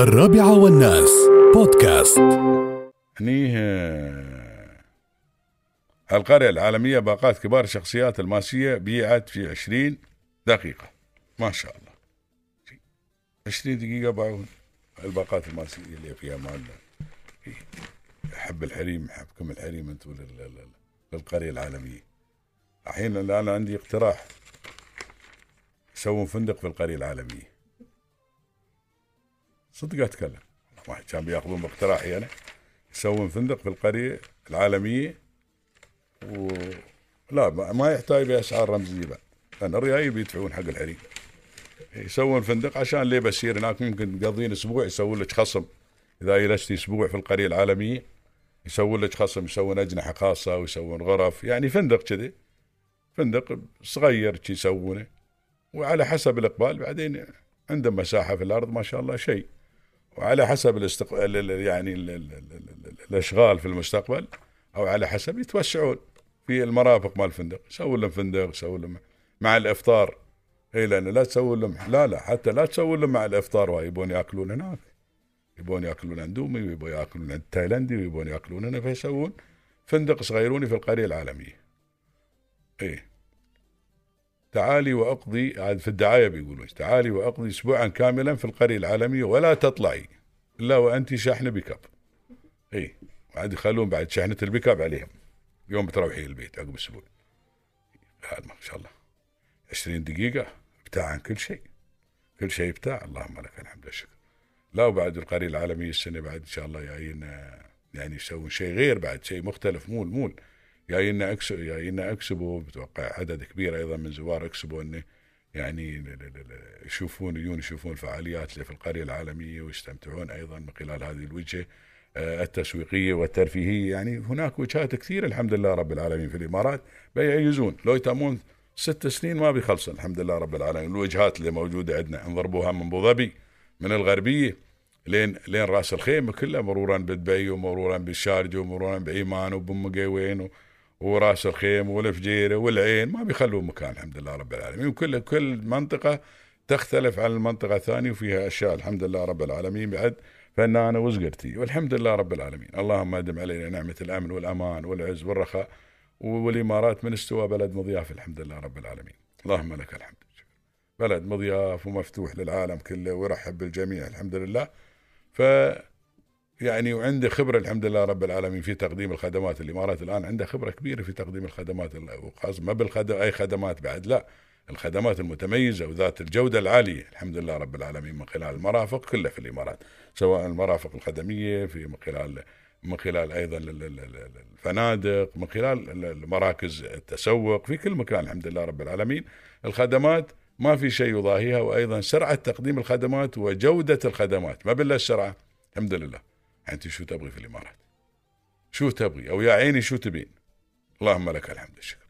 الرابعة والناس. بودكاست. هني القرية العالمية باقات كبار الشخصيات الماسية بيعت في عشرين دقيقة. ما شاء الله. عشرين دقيقة باعون الباقات الماسية اللي فيها مال. أحب الحريم أحبكم الحريم لل- للقرية العالمية. الحين الآن عندي اقتراح. يسوون فندق في القرية العالمية. صدق أتكلم. واحد كان بيأخذون باقتراحي أنا يسوون فندق في القرية العالمية و لا ما يحتاج بأسعار رمزية بعد. لأن الريايل بيدفعون حق الحريم يسوون فندق عشان ليه بسير هناك؟ ممكن تقضين أسبوع يسوون لك خصم. إذا جلست أسبوع في القرية العالمية يسوون لك خصم يسوون أجنحة خاصة ويسوون غرف. يعني فندق كذي. فندق صغير يسوونه. وعلى حسب الإقبال بعدين عندهم مساحة في الأرض ما شاء الله شيء. وعلى حسب الاستق... ال- ال- يعني ال... ال... ال... ال... الأشغال في المستقبل أو على حسب يتوسعون في المرافق مال الفندق. يسوون لهم فندق يسوون لهم مع الإفطار. إي لأن لا تسوون لهم لا لا حتى لا تسوون لهم مع الإفطار. يبون يأكلون هناك يبون يأكلون عندهم ويبون يأكلون عند تايلاندي ويبون يأكلون هنا فيسوون فندق صغيروني في القرية العالمية. إيه تعالي وأقضي عاد في الدعاية بيقولون تعالي وأقضي اسبوعا كاملا في القرية العالمية ولا تطلعي. إلا وانت شاحنه pick up اي بعد يخلون بعد شحنه ال pick up عليهم. يوم بتروحي البيت عقب أسبوع. هذا ما شاء الله. 20 دقيقة بتاع عن كل شيء. كل شيء بتاع اللهم لك الحمد والشكر لا وبعد القرية العالمية السنة بعد إن شاء الله جايين يعني يسوون شيء غير بعد شيء مختلف مول مول. جايين اكسبو جايين أكسبو بتوقع عدد كبير أيضا من زوار أكسبو انه يعني يشوفون يجون يشوفون الفعاليات اللي في القرية العالمية ويستمتعون أيضا من خلال هذه الوجهة آه، التسويقية والترفيهية. يعني هناك وجهات كثير الحمد لله رب العالمين في الإمارات بيعيزون. لو يتمون ست سنين ما بيخلصن الحمد لله رب العالمين. الوجهات اللي موجودة عندنا نضربوها من أبو ظبي من الغربية لين لين رأس الخيمة كلها مرورا بدبي ومرورا بالشارجة ومرورا بإيمان وبام قيوين و- وراس الخيم والفجيرة والعين ما بيخلون مكان الحمد لله رب العالمين. وكل كل منطقة تختلف عن المنطقة الثانية وفيها أشياء الحمد لله رب العالمين بعد فنانة وزقرتي. والحمد لله رب العالمين. اللهم أدم علينا نعمة الأمن والأمان والعز والرخاء والإمارات من استوى بلد مضياف الحمد لله رب العالمين. اللهم لك الحمد. بلد مضياف ومفتوح للعالم كله ويرحب بالجميع الحمد لله. ف يعني وعنده خبرة الحمد لله رب العالمين في تقديم الخدمات الإمارات الآن عندها خبرة كبيرة في تقديم الخدمات وخاصه ما بالخدم أي خدمات بعد لا الخدمات المتميزة وذات الجودة العالية الحمد لله رب العالمين من خلال المرافق كلها في الإمارات سواء المرافق الخدمية في من خلال من خلال ال- الفنادق من خلال ال- المراكز التسوق في كل مكان الحمد لله رب العالمين. الخدمات ما في شيء يضاهيها وأيضا سرعة تقديم الخدمات وجودة الخدمات ما بالله السرعة الحمد لله. أنت شو تبغي في الإمارات؟ شو تبغي أو يا عيني شو تبين؟ اللهم لك الحمد والشكر